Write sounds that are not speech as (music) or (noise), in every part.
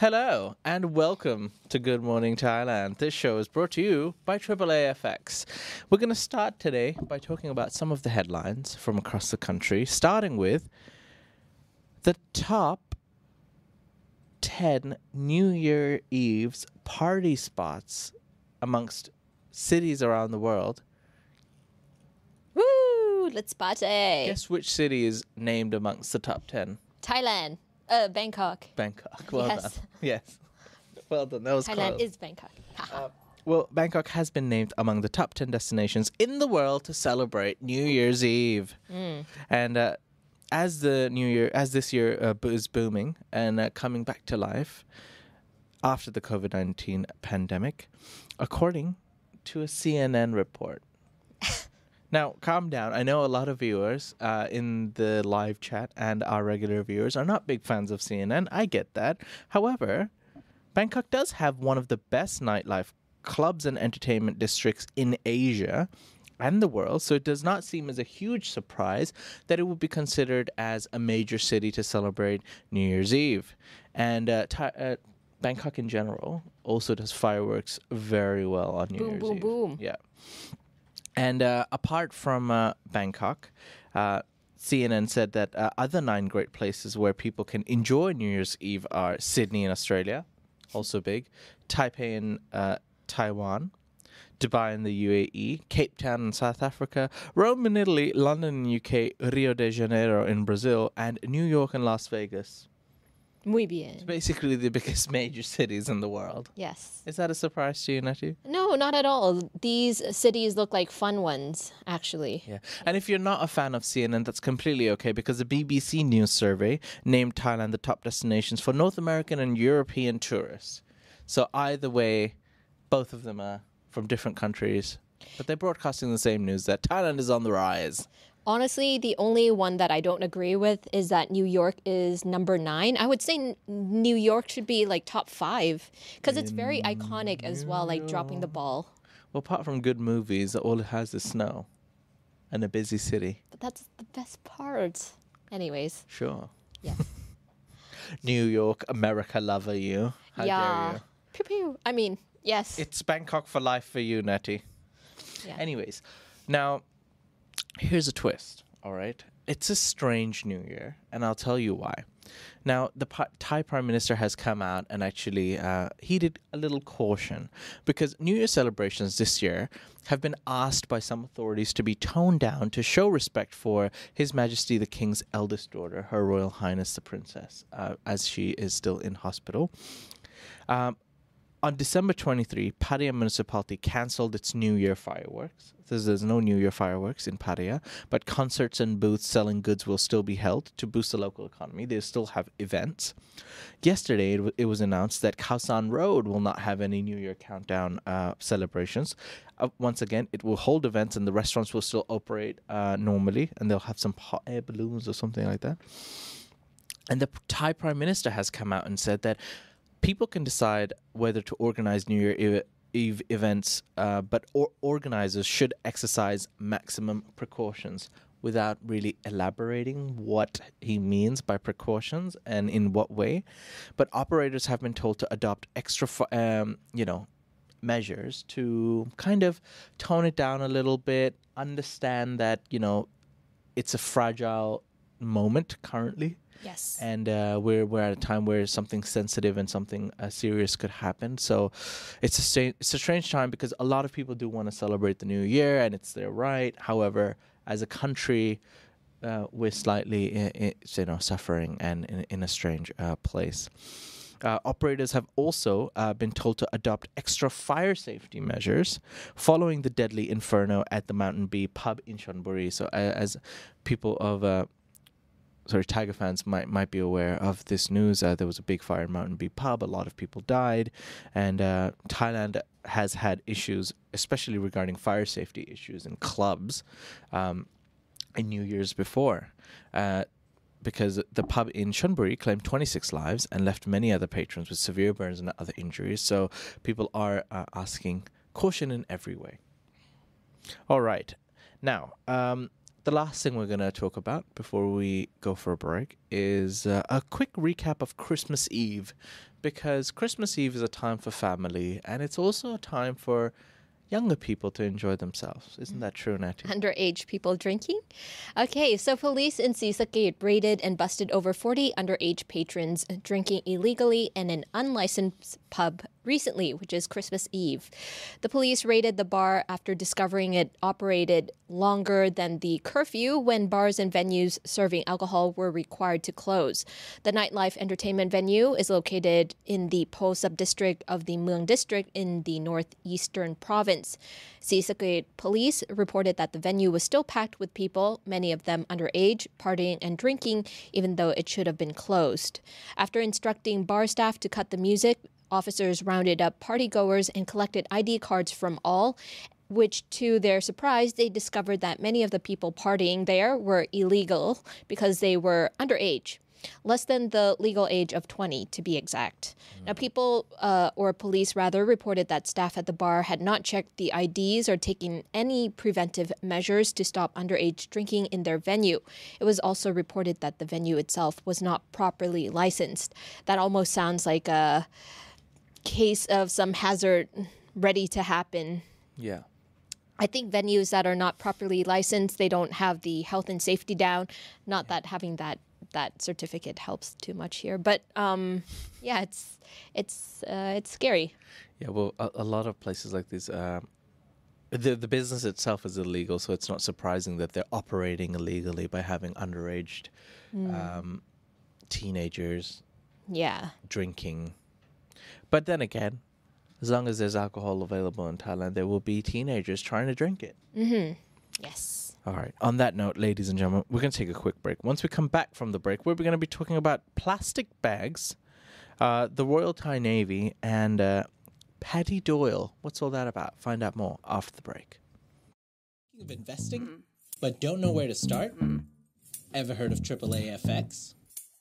Hello and welcome to Good Morning Thailand. This show is brought to you by AAAFX. We're going to start today by talking about some of the headlines from across the country, starting with the top 10 New Year Eve's party spots amongst cities around the world. Woo! Let's party. Guess which city is named amongst the top 10? Thailand. Uh, Bangkok. Bangkok. Well Yes. done. Yes. Well done. That was Thailand close. is Bangkok. Haha. Well, Bangkok has been named among the top 10 destinations in the world to celebrate New Year's Eve. And uh, as the new year, as this year uh, is booming and uh, coming back to life after the COVID 19 pandemic, according to a CNN report. Now, calm down. I know a lot of viewers uh, in the live chat and our regular viewers are not big fans of CNN. I get that. However, Bangkok does have one of the best nightlife clubs and entertainment districts in Asia and the world, so it does not seem as a huge surprise that it would be considered as a major city to celebrate New Year's Eve. And uh, Thai- uh, Bangkok in general also does fireworks very well on New Boom, Year's boom, Eve. Boom, boom, boom. Yeah. And uh, apart from uh, Bangkok, uh, CNN said that uh, other nine great places where people can enjoy New Year's Eve are Sydney in Australia, also big, Taipei in uh, Taiwan, Dubai in the UAE, Cape Town in South Africa, Rome in Italy, London in UK, Rio de Janeiro in Brazil, and New York and Las Vegas. Muy bien. Basically, the biggest (laughs) major cities in the world. Yes. Is that a surprise to you, Natty? No, not at all. These cities look like fun ones, actually. Yeah. And if you're not a fan of CNN, that's completely okay because the BBC News survey named Thailand the top destinations for North American and European tourists. So either way, both of them are from different countries, but they're broadcasting the same news that Thailand is on the rise. Honestly, the only one that I don't agree with is that New York is number nine. I would say N- New York should be like top five because it's very iconic as well, like dropping the ball. Well, apart from good movies, all it has is snow and a busy city. But that's the best part. Anyways, Sure. yeah. (laughs) New York, America lover you. How yeah. dare you? Pew pew. I mean, yes. It's Bangkok for life for you, Nettie. Yeah. Anyways, now here's a twist. All right, it's a strange New Year, and I'll tell you why. Now, the Thai Prime Minister has come out and actually uh, heeded a little caution because New Year celebrations this year have been asked by some authorities to be toned down to show respect for His Majesty the King's eldest daughter, Her Royal Highness the Princess, uh, as she is still in hospital. Um, on December 23, Pattaya Municipality cancelled its New Year fireworks. There's, there's no New Year fireworks in Pattaya, but concerts and booths selling goods will still be held to boost the local economy. They still have events. Yesterday, it, w- it was announced that Khao Road will not have any New Year countdown uh, celebrations. Uh, once again, it will hold events and the restaurants will still operate uh, normally, and they'll have some hot air balloons or something like that. And the Thai Prime Minister has come out and said that people can decide whether to organize New Year Eve, Eve events, uh, but or- organizers should exercise maximum precautions without really elaborating what he means by precautions and in what way. But operators have been told to adopt extra, um, you know, measures to kind of tone it down a little bit, understand that, you know, it's a fragile moment currently yes. and uh, we're we're at a time where something sensitive and something uh, serious could happen. So it's a it's a strange time because a lot of people do want to celebrate the new year and it's their right. However, as a country, uh, we're slightly i i you know suffering and in, in a strange uh, place. Uh, operators have also uh, been told to adopt extra fire safety measures following the deadly inferno at the Mountain B pub in Chonburi. So, uh, as people of uh, sorry, Thaiger fans might might be aware of this news. Uh, there was a big fire in Mountain B Pub. A lot of people died, and uh, Thailand has had issues, especially regarding fire safety issues in clubs, um, in New Year's before. Uh, because the pub in Chonburi claimed 26 lives and left many other patrons with severe burns and other injuries. So people are uh, asking caution in every way. All right. Now, um, the last thing we're going to talk about before we go for a break is uh, a quick recap of Christmas Eve because Christmas Eve is a time for family and it's also a time for younger people to enjoy themselves. Isn't that true, Natty? underage people drinking. Okay, so police in Sisaket raided and busted over 40 underage patrons drinking illegally in an unlicensed pub recently, which is Christmas Eve. The police raided the bar after discovering it operated longer than the curfew when bars and venues serving alcohol were required to close. The nightlife entertainment venue is located in the Po subdistrict of the Mueang district in the northeastern province. Sisaket police reported that the venue was still packed with people, many of them underage, partying and drinking, even though it should have been closed. After instructing bar staff to cut the music, Officers rounded up partygoers and collected ID cards from all, which to their surprise, they discovered that many of the people partying there were illegal because they were underage. Less than the legal age of 20, to be exact. Now, people, uh, or police rather, reported that staff at the bar had not checked the IDs or taken any preventive measures to stop underage drinking in their venue. It was also reported that the venue itself was not properly licensed. That almost sounds like a case of some hazard ready to happen. Yeah. I think venues that are not properly licensed, they don't have the health and safety down. Not that having that that certificate helps too much here, but um, yeah, it's it's uh, it's scary. Yeah, well, a, a lot of places like this, uh, the the business itself is illegal, so it's not surprising that they're operating illegally by having underage um, teenagers Yeah, drinking. But then again, as long as there's alcohol available in Thailand, there will be teenagers trying to drink it. Mm-hmm. yes. All right. On that note, ladies and gentlemen, we're going to take a quick break. Once we come back from the break, we're going to be talking about plastic bags, uh, the Royal Thai Navy, and uh, Paddy Doyle. What's all that about? Find out more after the break. Speaking of investing, but don't know where to start? Ever heard of AAA FX?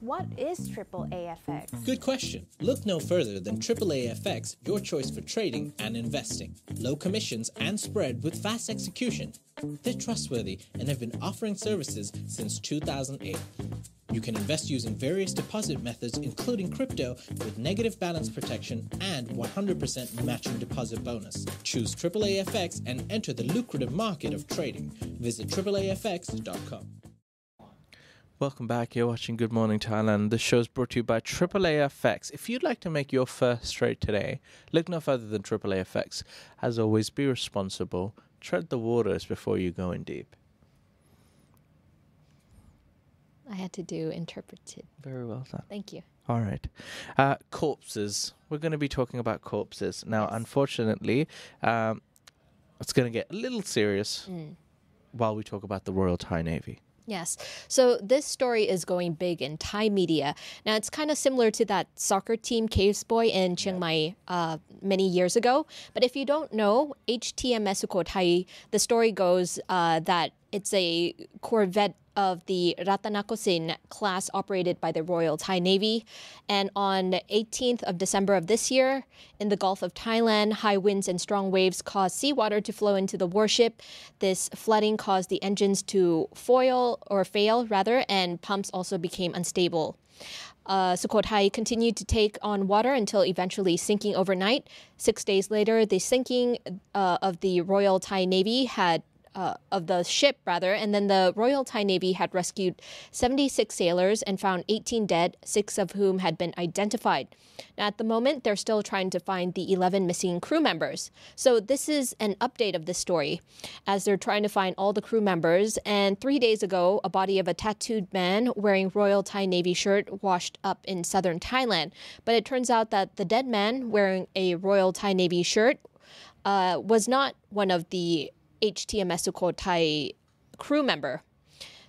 What is triple AFX? Good question. Look no further than AAA FX, your choice for trading and investing. Low commissions and spread with fast execution. They're trustworthy and have been offering services since 2008. You can invest using various deposit methods, including crypto, with negative balance protection and 100% matching deposit bonus. Choose AAA FX and enter the lucrative market of trading. Visit AAAFX.com. Welcome back. You're watching Good Morning Thailand. This show is brought to you by AAA FX. If you'd like to make your first trade today, look no further than AAA FX. As always, be responsible. Tread the waters before you go in deep. I had to do interpreted. Very well done. Thank you. All right. Uh, corpses. We're going to be talking about corpses. Now, unfortunately, um, it's going to get a little serious while we talk about the Royal Thai Navy. Yes. So this story is going big in Thai media. Now it's kind of similar to that soccer team Caves Boy in Chiang Mai uh, many years ago. But if you don't know, HTMS Sukhothai, the story goes uh, that it's a corvette of the Rattanakosin class operated by the Royal Thai Navy. And on 18th of December of this year, in the Gulf of Thailand, high winds and strong waves caused seawater to flow into the warship. This flooding caused the engines to foil or fail rather, and pumps also became unstable. Uh, Sukhothai continued to take on water until eventually sinking overnight. Six days later, the sinking uh, of the Royal Thai Navy had uh, of the ship rather, and then the Royal Thai Navy had rescued 76 sailors and found 18 dead, six of whom had been identified. Now, at the moment, they're still trying to find the 11 missing crew members. So this is an update of this story, as they're trying to find all the crew members. And three days ago, a body of a tattooed man wearing Royal Thai Navy shirt washed up in southern Thailand. But it turns out that the dead man wearing a Royal Thai Navy shirt uh, was not one of the HTMS Sukhothai crew member.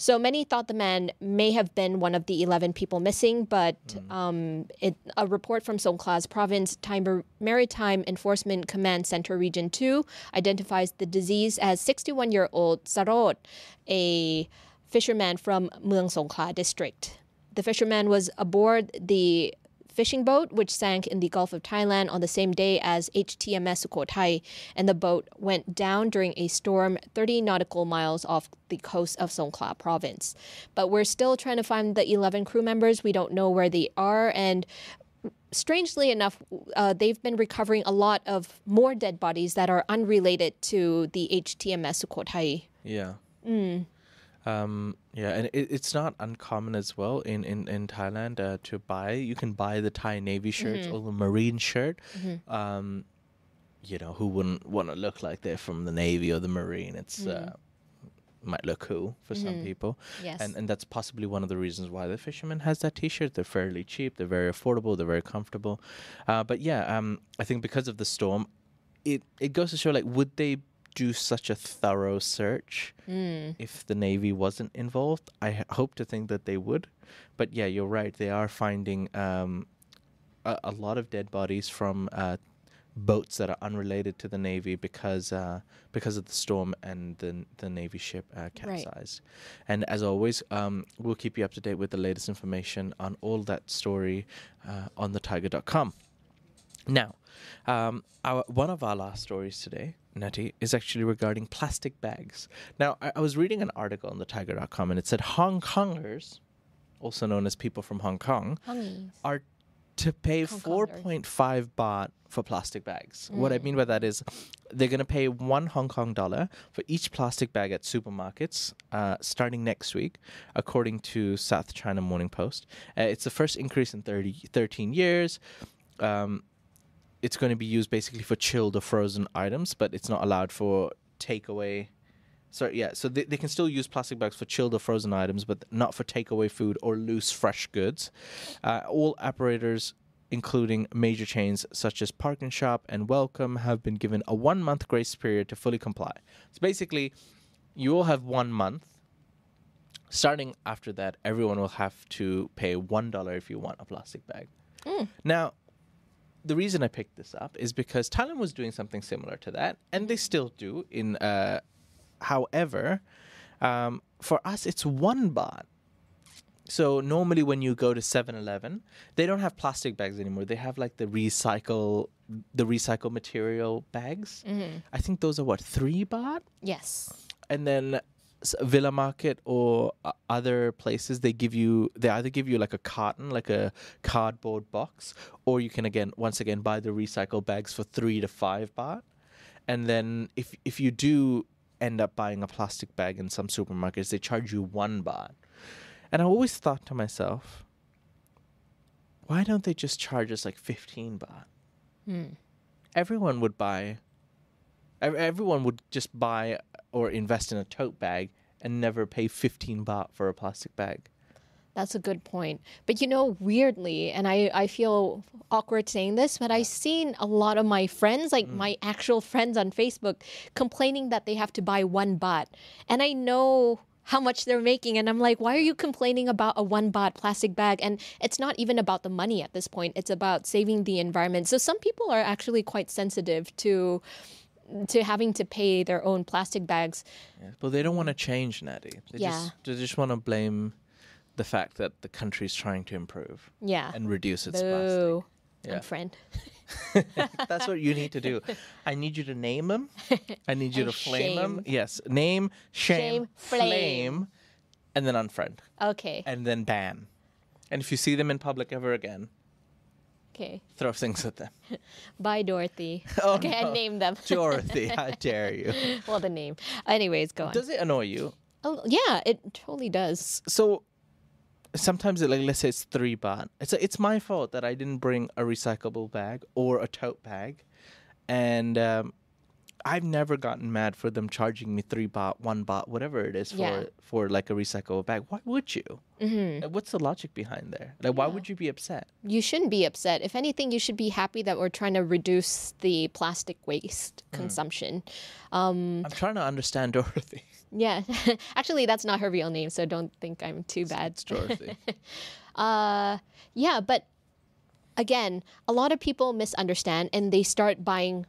So many thought the man may have been one of the 11 people missing, but um, it, a report from Songkhla's province Maritime Enforcement Command Center Region 2 identifies the disease as 61 year old Sarot, a fisherman from Mueang Songkhla district. The fisherman was aboard the fishing boat, which sank in the Gulf of Thailand on the same day as HTMS Sukhothai, and the boat went down during a storm 30 nautical miles off the coast of Songkhla province. But we're still trying to find the 11 crew members. We don't know where they are, and strangely enough, uh, they've been recovering a lot of more dead bodies that are unrelated to the HTMS Sukhothai. Yeah. Um, yeah, and it, it's not uncommon as well in in in Thailand uh, to buy. You can buy the Thai Navy shirts or the Marine shirt. Um, you know, who wouldn't want to look like they're from the Navy or the Marine? It's uh, might look cool for some people. Yes. And and that's possibly one of the reasons why the fisherman has that T-shirt. They're fairly cheap. They're very affordable. They're very comfortable. Uh, but yeah, um, I think because of the storm, it it goes to show like would they do such a thorough search if the navy wasn't involved. I h- hope to think that they would. But yeah you're right. They are finding um, a, a lot of dead bodies from uh, boats that are unrelated to the navy because uh, because of the storm and the the navy ship uh, capsized. And as always, um, we'll keep you up to date with the latest information on all that story uh, on thethaiger.com. Now, um, our, one of our last stories today, Nettie, is actually regarding plastic bags. Now, I, I was reading an article on thethaiger.com and it said Hong Kongers, also known as people from Hong Kong, Hongies. are to pay Hong four Kongers. point five baht for plastic bags. What I Mm. mean by that is they're going to pay one Hong Kong dollar for each plastic bag at supermarkets uh, starting next week, according to South China Morning Post. Uh, it's the first increase in 30, 13 years. Um, it's going to be used basically for chilled or frozen items, but it's not allowed for takeaway. Sorry, yeah. So they, they can still use plastic bags for chilled or frozen items, but not for takeaway food or loose fresh goods. Uh, all operators, including major chains such as ParknShop and Welcome, have been given a one month grace period to fully comply. So basically, you all have one month. Starting after that, everyone will have to pay one dollar if you want a plastic bag. Now, the reason I picked this up is because Thailand was doing something similar to that, and they still do. In uh, however, um, for us, it's one baht. So normally when you go to 7-Eleven, they don't have plastic bags anymore. They have like the recycle, the recycle material bags. I think those are what three baht Yes. and then Villa Market or uh, other places they give you they either give you like a carton like a cardboard box or you can again once again buy the recycle bags for 3 to 5 baht. And then if if you do end up buying a plastic bag in some supermarkets they charge you 1 baht. And I always thought to myself why don't they just charge us like 15 baht? Everyone would buy everyone would just buy or invest in a tote bag and never pay 15 baht for a plastic bag. That's a good point. But you know, weirdly, and I, I feel awkward saying this, but I've seen a lot of my friends, like mm. my actual friends on Facebook, complaining that they have to buy one baht. And I know how much they're making. And I'm like, why are you complaining about a one baht plastic bag? And it's not even about the money at this point, it's about saving the environment. So some people are actually quite sensitive to to having to pay their own plastic bags. Yeah. But they don't want to change, Natty. They Yeah. just they just want to blame the fact that the country's trying to improve Yeah. and reduce its plastic. Boo. Yeah. Unfriend. (laughs) (laughs) That's what you need to do. I need you to name them. I need you (laughs) And to flame them. Yes, name, shame, Shame, flame. flame. and then unfriend, Okay. and then ban. And if you see them in public ever again, Okay. throw things at them. (laughs) Bye, Dorothy. (laughs) Oh, okay, I no. named them. (laughs) Dorothy, how dare you? well, the name. Anyways, go on. Does it annoy you? oh, yeah, it totally does. so sometimes it, like let's say it's three baht it's it's my fault that i didn't bring a recyclable bag or a tote bag and um, i've never gotten mad for them charging me three baht one baht whatever it is for Yeah. for like a recyclable bag why would you Mm-hmm. What's the logic behind there like why would you be upset You shouldn't be upset. If anything, you should be happy that we're trying to reduce the plastic waste Hmm. consumption. Um, i'm trying to understand (laughs) dorothy yeah, (laughs) actually, that's not her real name, so don't think I'm too bad. it's dorothy (laughs) Uh, yeah, but again, a lot of people misunderstand and they start buying,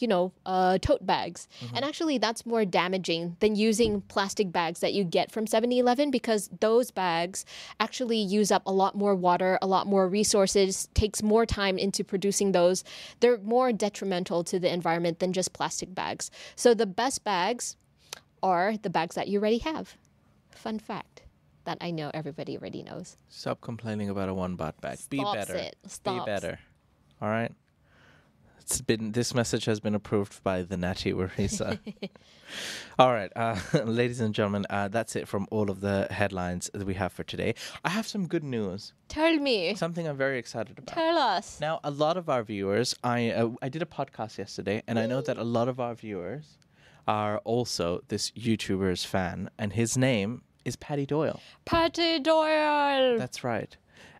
you know, uh, tote bags. And actually, that's more damaging than using plastic bags that you get from 7 Eleven because those bags actually use up a lot more water, a lot more resources, takes more time into producing those. They're more detrimental to the environment than just plastic bags. So the best bags are the bags that you already have. Fun fact. that I know everybody already knows. Stop complaining about a one baht bag. Be Stops better. it. Be better. All right. It's been this message has been approved by the Natty Warisa. (laughs) all right, uh, (laughs) ladies and gentlemen, uh, that's it from all of the headlines that we have for today. I have some good news. Tell me. Something I'm very excited about. Tell us. Now, a lot of our viewers, I uh, I did a podcast yesterday, and I know that a lot of our viewers are also this YouTuber's fan, and his name is Paddy Doyle. Paddy Doyle. That's right.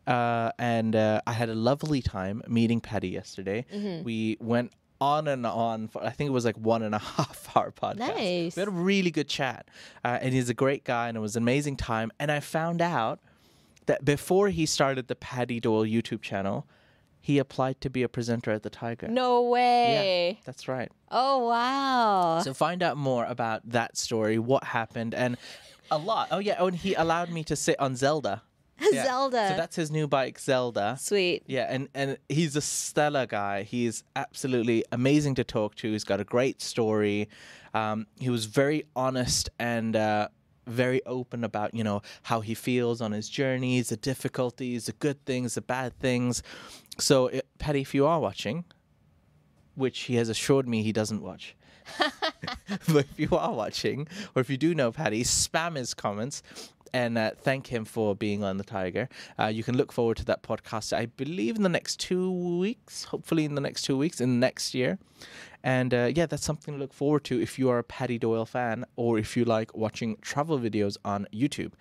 Uh, and uh, I had a lovely time meeting Paddy yesterday. Mm-hmm. We went on and on for I think it was like one and a (laughs) half hour podcast. Nice. We had a really good chat, uh, and he's a great guy, and it was an amazing time. And I found out that before he started the Paddy Doyle YouTube channel, he applied to be a presenter at the Thaiger. no way. Yeah, that's right. Oh wow. So find out more about that story, what happened, and a lot. Oh yeah, oh, and he allowed me to sit on Zelda. (laughs) Yeah. Zelda. So that's his new bike, Zelda. Sweet. Yeah, and, and he's a stellar guy. He's absolutely amazing to talk to. He's got a great story. Um, he was very honest and uh, very open about you know how he feels on his journeys, the difficulties, the good things, the bad things. So, Paddy, if you are watching, which he has assured me he doesn't watch. (laughs) but if you are watching, or if you do know Paddy, spam his comments and uh, thank him for being on the Thaiger. Uh, you can look forward to that podcast, I believe, in the next two weeks, hopefully, in the next two weeks, in next year. And uh, yeah, that's something to look forward to if you are a Paddy Doyle fan or if you like watching travel videos on YouTube.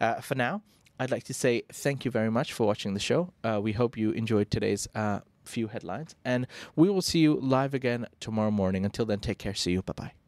Uh, for now, I'd like to say thank you very much for watching the show. Uh, we hope you enjoyed today's uh, few headlines, and we will see you live again tomorrow morning. Until then, take care. See you. Bye bye.